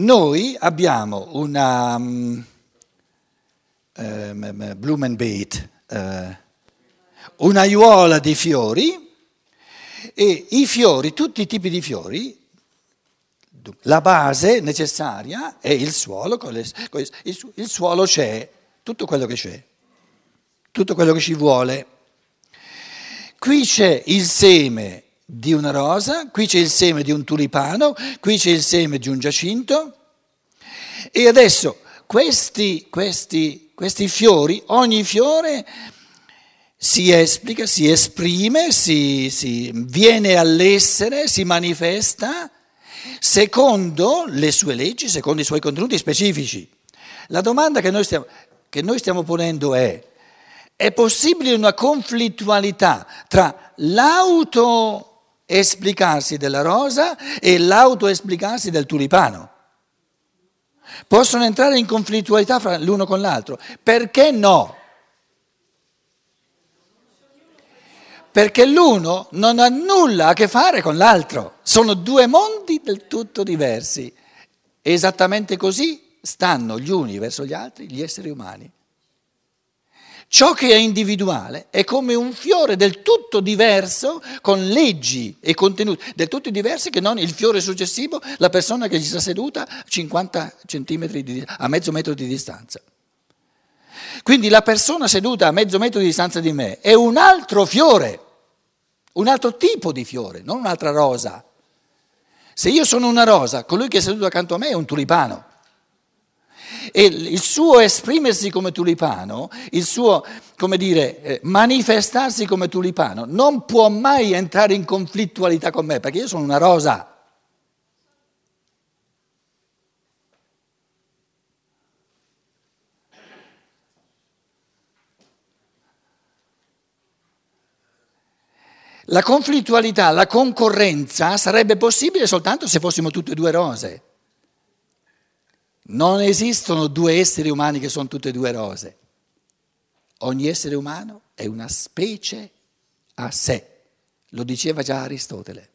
Noi abbiamo una um, um, Blumenbeet, uh, un'aiuola di fiori e i fiori, tutti i tipi di fiori, la base necessaria è il suolo, il suolo c'è, tutto quello che c'è, tutto quello che ci vuole. Qui c'è il seme di una rosa, qui c'è il seme di un tulipano, qui c'è il seme di un giacinto e adesso questi, questi, questi fiori, ogni fiore si esplica, si esprime, si, si viene all'essere, si manifesta secondo le sue leggi, secondo i suoi contenuti specifici. La domanda che noi stiamo, che noi stiamo ponendo è, è possibile una conflittualità tra l'autoesplicarsi della rosa e l'autoesplicarsi del tulipano? Possono entrare in conflittualità fra l'uno con l'altro? Perché no? Perché l'uno non ha nulla a che fare con l'altro, sono due mondi del tutto diversi. Esattamente così stanno gli uni verso gli altri, gli esseri umani. Ciò che è individuale è come un fiore del tutto diverso, con leggi e contenuti del tutto diversi che non il fiore successivo, la persona che gli sta seduta a 50 centimetri, di, a mezzo metro di distanza. Quindi la persona seduta a mezzo metro di distanza di me è un altro fiore, un altro tipo di fiore, non un'altra rosa. Se io sono una rosa, colui che è seduto accanto a me è un tulipano. E il suo esprimersi come tulipano, il suo, come dire, eh, manifestarsi come tulipano, non può mai entrare in conflittualità con me, perché io sono una rosa. La conflittualità, la concorrenza sarebbe possibile soltanto se fossimo tutte e due rose. Non esistono due esseri umani che sono tutte e due rose. Ogni essere umano è una specie a sé, lo diceva già Aristotele.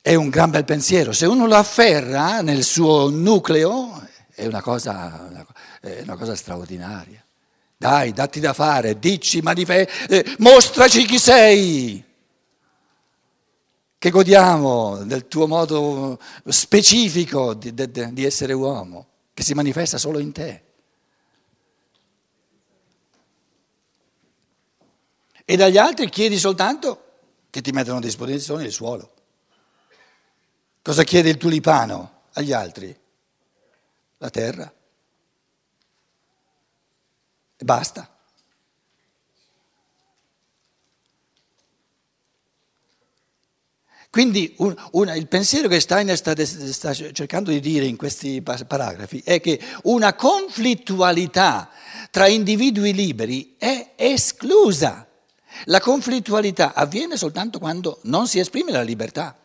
È un gran bel pensiero, se uno lo afferra nel suo nucleo è una cosa, una, è una cosa straordinaria. Dai, datti da fare, dici, manife- eh, mostraci chi sei che godiamo del tuo modo specifico di, di, di essere uomo, che si manifesta solo in te. E dagli altri chiedi soltanto che ti mettano a disposizione il suolo. Cosa chiede il tulipano agli altri? La terra. E basta. Quindi un, un, il pensiero che Steiner sta, sta, cercando di dire in questi paragrafi è che una conflittualità tra individui liberi è esclusa. La conflittualità avviene soltanto quando non si esprime la libertà.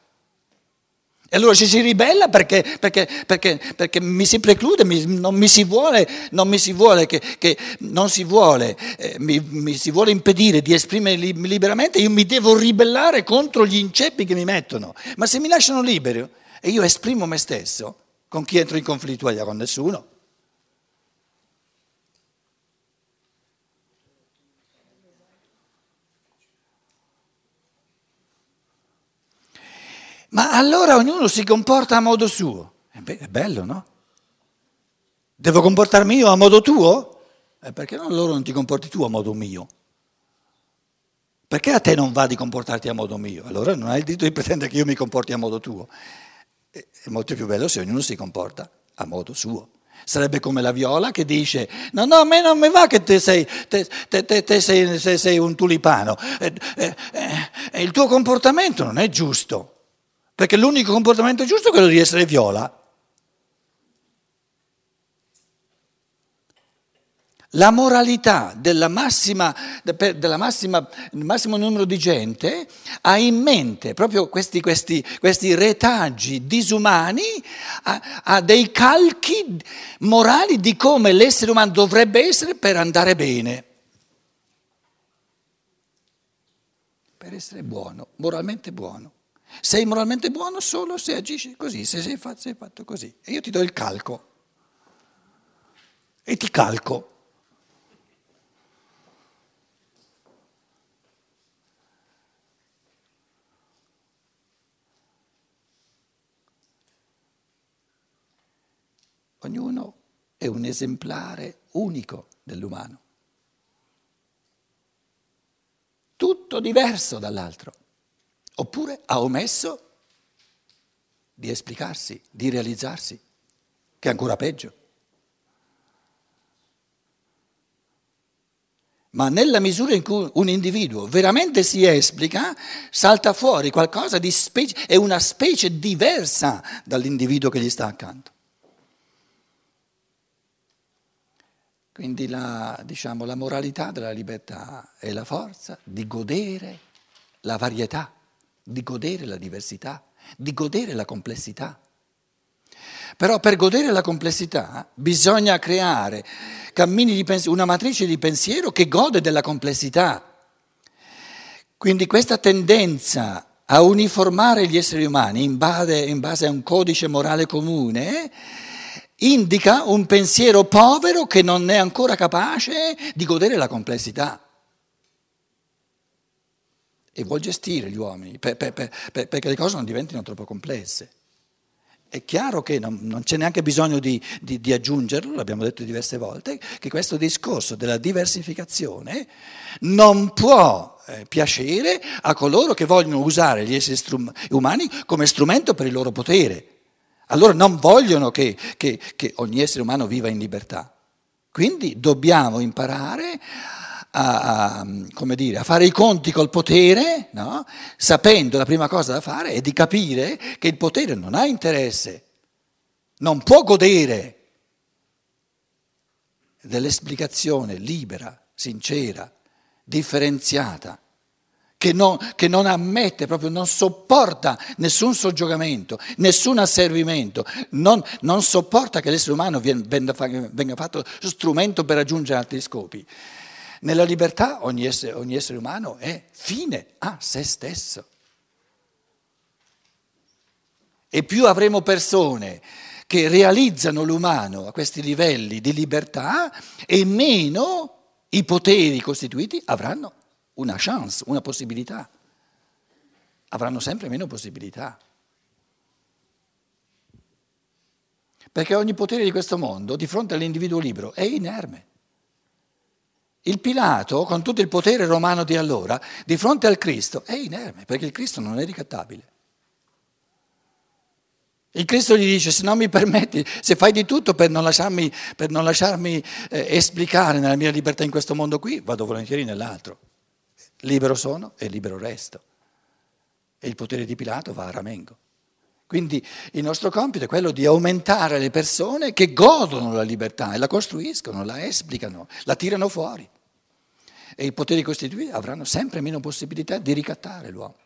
E allora ci si ribella perché, perché, perché, perché mi si preclude, mi, non mi si vuole, non mi si vuole, che, che non si vuole, eh, mi, mi, si vuole impedire di esprimermi liberamente, io mi devo ribellare contro gli inceppi che mi mettono. Ma se mi lasciano libero e io esprimo me stesso, con chi entro in conflittualità? Con nessuno. Ma allora ognuno si comporta a modo suo. Eh è bello, no? Devo comportarmi io a modo tuo? Eh perché loro non ti comporti tu a modo mio? Perché a te non va di comportarti a modo mio? Allora non hai il diritto di pretendere che io mi comporti a modo tuo. È molto più bello se ognuno si comporta a modo suo. Sarebbe come la viola che dice: No, no, a me non mi va che te sei, te, te, te sei, sei, sei un tulipano. Eh, eh, eh, il tuo comportamento non è giusto perché l'unico comportamento giusto è quello di essere viola. La moralità della massima, della massima, del massimo numero di gente ha in mente proprio questi, questi, questi retaggi disumani, ha, ha dei calchi morali di come l'essere umano dovrebbe essere per andare bene. per essere buono, moralmente buono. Sei moralmente buono solo se agisci così, se sei fatto, sei fatto così. E io ti do il calco. E ti calco. Ognuno è un esemplare unico dell'umano. Tutto diverso dall'altro. Oppure ha omesso di esplicarsi, di realizzarsi, che è ancora peggio. Ma nella misura in cui un individuo veramente si esplica, salta fuori qualcosa di specie, è una specie diversa dall'individuo che gli sta accanto. Quindi la, diciamo, la moralità della libertà è la forza di godere la varietà, di godere la diversità, di godere la complessità. Però per godere la complessità bisogna creare pensiero, una matrice di pensiero che gode della complessità. Quindi questa tendenza a uniformare gli esseri umani in base, in base a un codice morale comune indica un pensiero povero che non è ancora capace di godere la complessità e vuol gestire gli uomini per, per, per, perché le cose non diventino troppo complesse. È chiaro che non, non c'è neanche bisogno di, di, di, aggiungerlo, l'abbiamo detto diverse volte, che questo discorso della diversificazione non può eh, piacere a coloro che vogliono usare gli esseri strum- umani come strumento per il loro potere. Allora non vogliono che, che, che ogni essere umano viva in libertà. Quindi dobbiamo imparare a, a, dire, a, fare i conti col potere, no? sapendo la prima cosa da fare è di capire che il potere non ha interesse, non può godere dell'esplicazione libera, sincera, differenziata che non, che non, ammette, proprio non sopporta nessun soggiogamento, nessun asservimento, non, non sopporta che l'essere umano venga, venga, fatto strumento per raggiungere altri scopi. Nella libertà ogni essere, ogni essere umano è fine a se stesso. E più avremo persone che realizzano l'umano a questi livelli di libertà e meno i poteri costituiti avranno una chance, una possibilità. Avranno sempre meno possibilità. Perché ogni potere di questo mondo, di fronte all'individuo libero, è inerme. Il Pilato, con tutto il potere romano di allora, di fronte al Cristo, è inerme, perché il Cristo non è ricattabile. Il Cristo gli dice, se non mi permetti, se fai di tutto per non lasciarmi, per non lasciarmi eh, esplicare nella mia libertà in questo mondo qui, vado volentieri nell'altro. Libero sono e libero resto. E il potere di Pilato va a ramengo. Quindi il nostro compito è quello di aumentare le persone che godono la libertà e la costruiscono, la esplicano, la tirano fuori. E i poteri costituiti avranno sempre meno possibilità di ricattare l'uomo.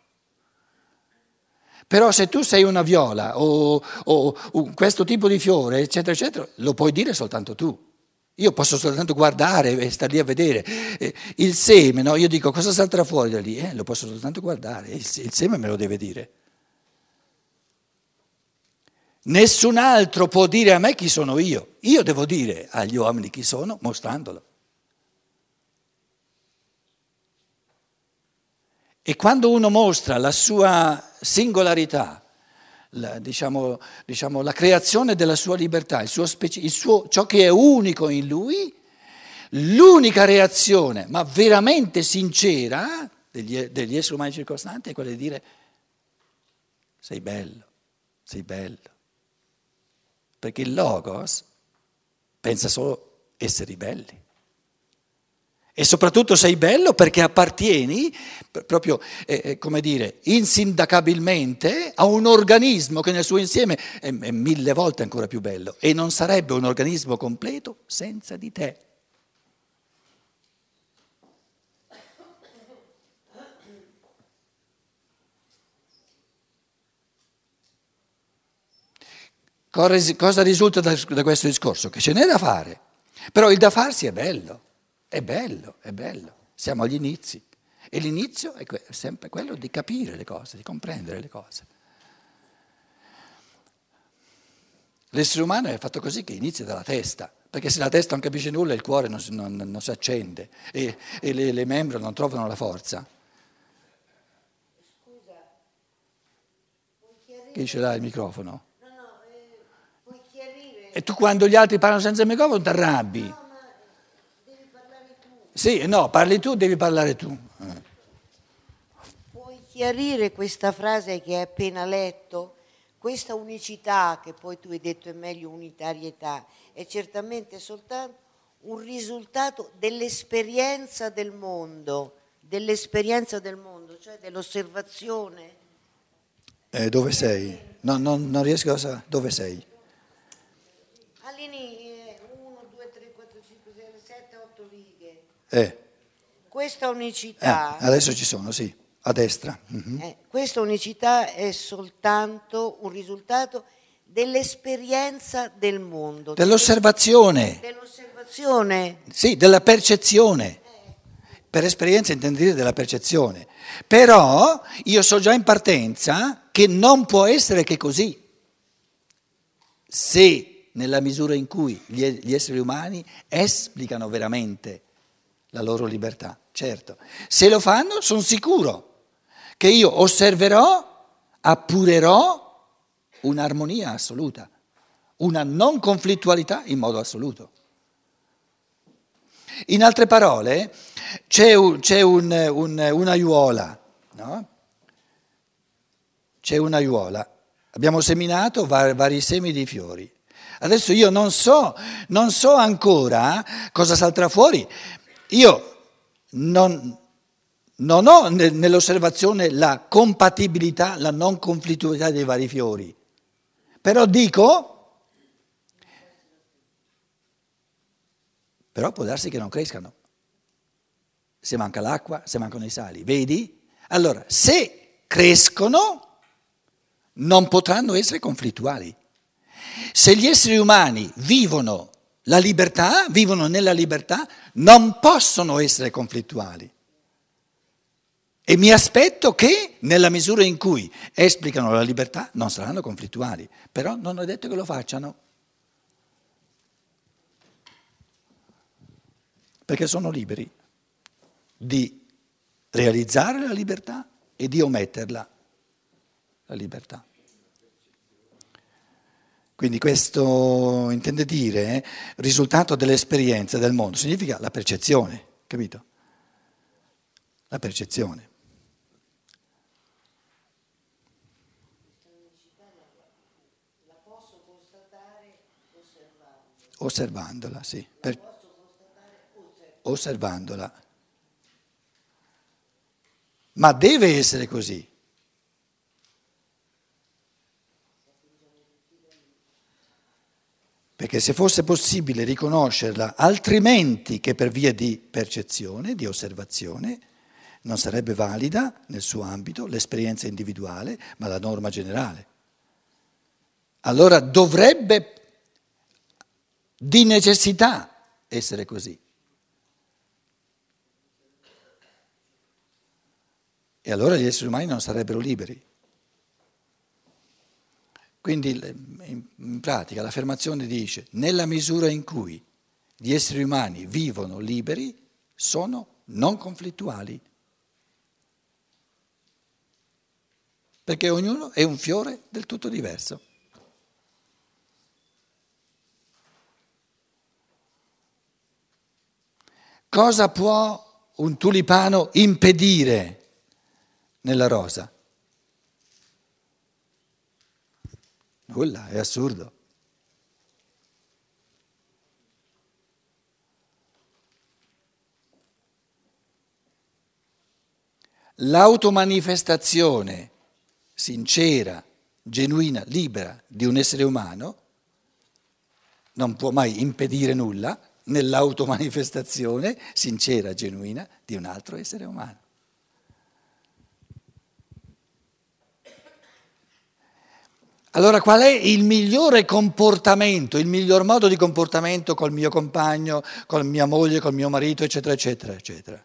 Però se tu sei una viola o, o, o questo tipo di fiore, eccetera, eccetera, lo puoi dire soltanto tu. Io posso soltanto guardare e stare lì a vedere. Eh, il seme, no? Io dico cosa salterà fuori da lì? Eh, lo posso soltanto guardare, il seme me lo deve dire. Nessun altro può dire a me chi sono io. Io devo dire agli uomini chi sono mostrandolo. E quando uno mostra la sua singolarità, la, diciamo, diciamo, la creazione della sua libertà, il suo speci- il suo, ciò che è unico in lui, l'unica reazione, ma veramente sincera, degli, degli esseri umani circostanti è quella di dire sei bello, sei bello. Perché il Logos pensa solo essere belli. E soprattutto sei bello perché appartieni proprio, eh, eh, come dire, insindacabilmente a un organismo che nel suo insieme è, è mille volte ancora più bello e non sarebbe un organismo completo senza di te. Cosa risulta da, da questo discorso? Che ce n'è da fare, però il da farsi è bello. È bello, è bello, siamo agli inizi. E l'inizio è sempre quello di capire le cose, di comprendere le cose. L'essere umano è fatto così che inizia dalla testa, perché se la testa non capisce nulla il cuore non, non, non si accende e, e le, le membra non trovano la forza. Scusa, Chi ce l'ha il microfono? No, no, eh, puoi chiarire. E tu quando gli altri parlano senza microfono ti arrabbi. No, ma devi parlare tu. Sì, no, parli tu, devi parlare tu. Puoi chiarire questa frase che hai appena letto? Questa unicità, che poi tu hai detto è meglio unitarietà, è certamente soltanto un risultato dell'esperienza del mondo, dell'esperienza del mondo, cioè dell'osservazione. Eh, dove sei? No, no, non riesco a sapere. Dove sei? All'inizio, 1, 2, 3, 4, 5, 6, 7, 8 righe. Eh. Questa unicità... Eh, adesso ci sono, sì. A destra. Mm-hmm. Eh, questa unicità è soltanto un risultato dell'esperienza del mondo. Dell'osservazione. Dell'osservazione. Sì, della percezione. Per esperienza intendi dire della percezione. Però io so già in partenza che non può essere che così. Se nella misura in cui gli esseri umani esplicano veramente la loro libertà. Certo, se lo fanno sono sicuro che io osserverò, appurerò un'armonia assoluta, una non conflittualità in modo assoluto. In altre parole, c'è, un, c'è un, un, un'aiuola, no? C'è un'aiuola, abbiamo seminato vari, vari semi di fiori. Adesso io non so, non so ancora cosa salterà fuori. Io non, non ho nell'osservazione la compatibilità, la non conflittualità dei vari fiori, però dico, però può darsi che non crescano, se manca l'acqua, se mancano i sali, vedi? Allora, se crescono, non potranno essere conflittuali. Se gli esseri umani vivono la libertà, vivono nella libertà, non possono essere conflittuali. E mi aspetto che nella misura in cui esplicano la libertà non saranno conflittuali, però non è detto che lo facciano. Perché sono liberi di realizzare la libertà e di ometterla, la libertà. Quindi questo intende dire eh, risultato dell'esperienza del mondo, significa la percezione, capito? La percezione. Osservandola, sì. Per... Osservandola. Ma deve essere così. Perché se fosse possibile riconoscerla altrimenti che per via di percezione, di osservazione, non sarebbe valida nel suo ambito l'esperienza individuale, ma la norma generale. Allora dovrebbe di necessità essere così. E allora gli esseri umani non sarebbero liberi. Quindi in pratica l'affermazione dice, nella misura in cui gli esseri umani vivono liberi, sono non conflittuali. Perché ognuno è un fiore del tutto diverso. Cosa può un tulipano impedire nella rosa? Nulla, è assurdo. L'automanifestazione sincera, genuina, libera di un essere umano non può mai impedire nulla nell'automanifestazione sincera, genuina di un altro essere umano. Allora qual è il migliore comportamento, il miglior modo di comportamento col mio compagno, con mia moglie, col mio marito, eccetera, eccetera, eccetera?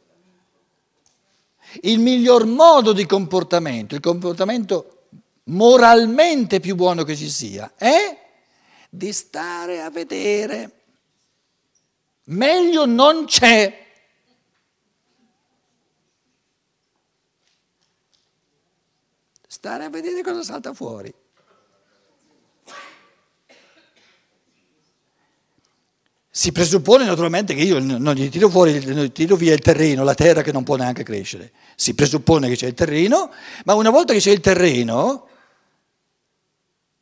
Il miglior modo di comportamento, il comportamento moralmente più buono che ci sia, è di stare a vedere. Meglio non c'è. Stare a vedere cosa salta fuori. Si presuppone naturalmente che io non gli tiro fuori, non gli tiro via il terreno, la terra che non può neanche crescere. Si presuppone che c'è il terreno, ma una volta che c'è il terreno,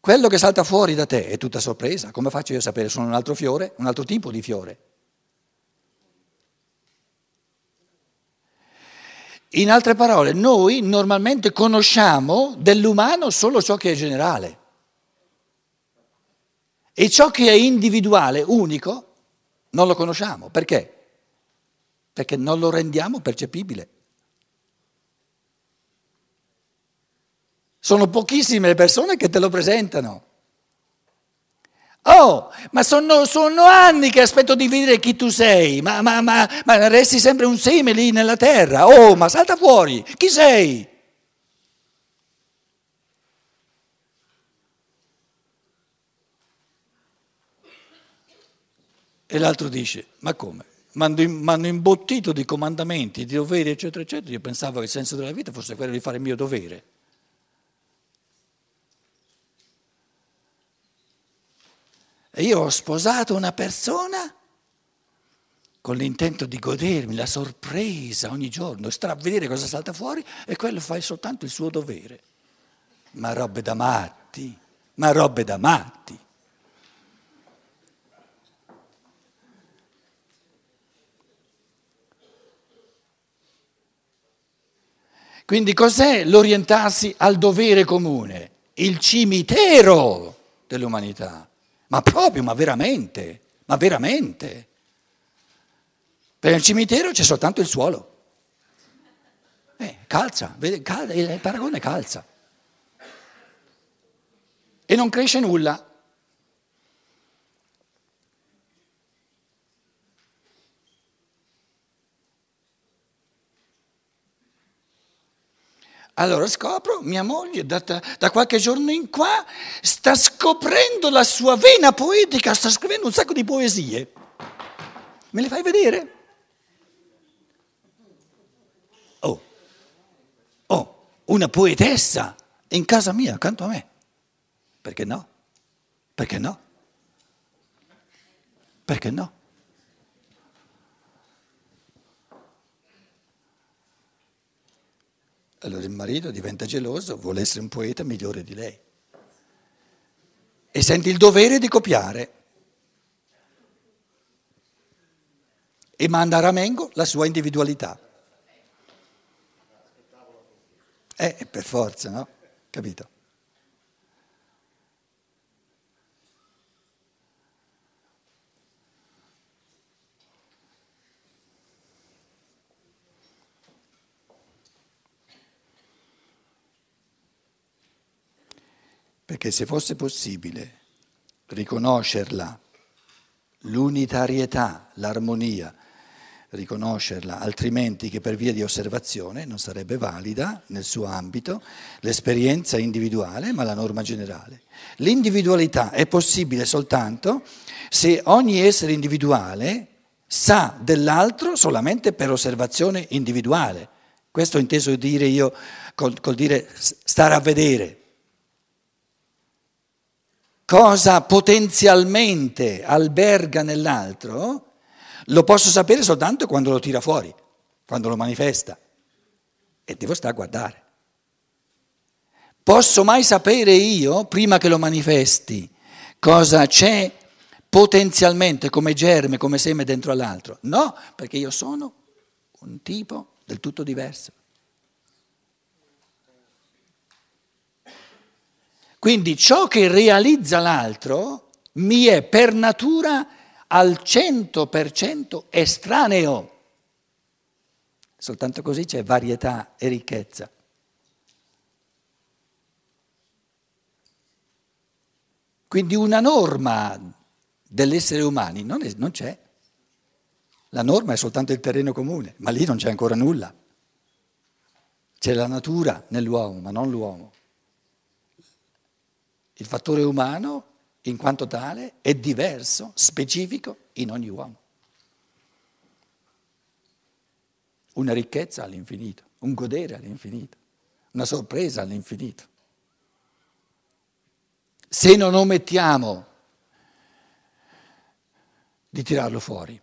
quello che salta fuori da te è tutta sorpresa. Come faccio io a sapere? Sono un altro fiore, un altro tipo di fiore. In altre parole, noi normalmente conosciamo dell'umano solo ciò che è generale. E ciò che è individuale, unico, non lo conosciamo. Perché? Perché non lo rendiamo percepibile. Sono pochissime le persone che te lo presentano. Oh, ma sono, sono anni che aspetto di vedere chi tu sei, ma, ma, ma, ma resti sempre un seme lì nella terra. Oh, ma salta fuori, chi sei? E l'altro dice, ma come? Mi hanno imbottito di comandamenti, di doveri, eccetera, eccetera. Io pensavo che il senso della vita fosse quello di fare il mio dovere. E io ho sposato una persona con l'intento di godermi la sorpresa ogni giorno, stravedere cosa salta fuori e quello fa soltanto il suo dovere. Ma robe da matti, ma robe da matti. Quindi cos'è l'orientarsi al dovere comune? Il cimitero dell'umanità. Ma proprio, ma veramente, ma veramente. Per il cimitero c'è soltanto il suolo. Eh, calza, il paragone calza. E non cresce nulla. Allora scopro, mia moglie da, da, qualche giorno in qua sta scoprendo la sua vena poetica, sta scrivendo un sacco di poesie. Me le fai vedere? Oh, oh, una poetessa in casa mia accanto a me. Perché no? Perché no? Perché no? Allora il marito diventa geloso, vuole essere un poeta migliore di lei e sente il dovere di copiare e manda a Ramengo la sua individualità. Eh, per forza, no? Capito? Perché se fosse possibile riconoscerla, l'unitarietà, l'armonia, riconoscerla, altrimenti che per via di osservazione non sarebbe valida nel suo ambito l'esperienza individuale, ma la norma generale. L'individualità è possibile soltanto se ogni essere individuale sa dell'altro solamente per osservazione individuale. Questo ho inteso dire io col, col dire stare a vedere cosa potenzialmente alberga nell'altro, lo posso sapere soltanto quando lo tira fuori, quando lo manifesta. E devo stare a guardare. Posso mai sapere io, prima che lo manifesti, cosa c'è potenzialmente come germe, come seme dentro all'altro? No, perché io sono un tipo del tutto diverso. Quindi ciò che realizza l'altro mi è per natura al 100% estraneo. Soltanto così c'è varietà e ricchezza. Quindi una norma dell'essere umani non, è, non c'è. La norma è soltanto il terreno comune, ma lì non c'è ancora nulla. C'è la natura nell'uomo, ma non l'uomo. Il fattore umano, in quanto tale, è diverso, specifico in ogni uomo. Una ricchezza all'infinito, un godere all'infinito, una sorpresa all'infinito. Se non omettiamo di tirarlo fuori.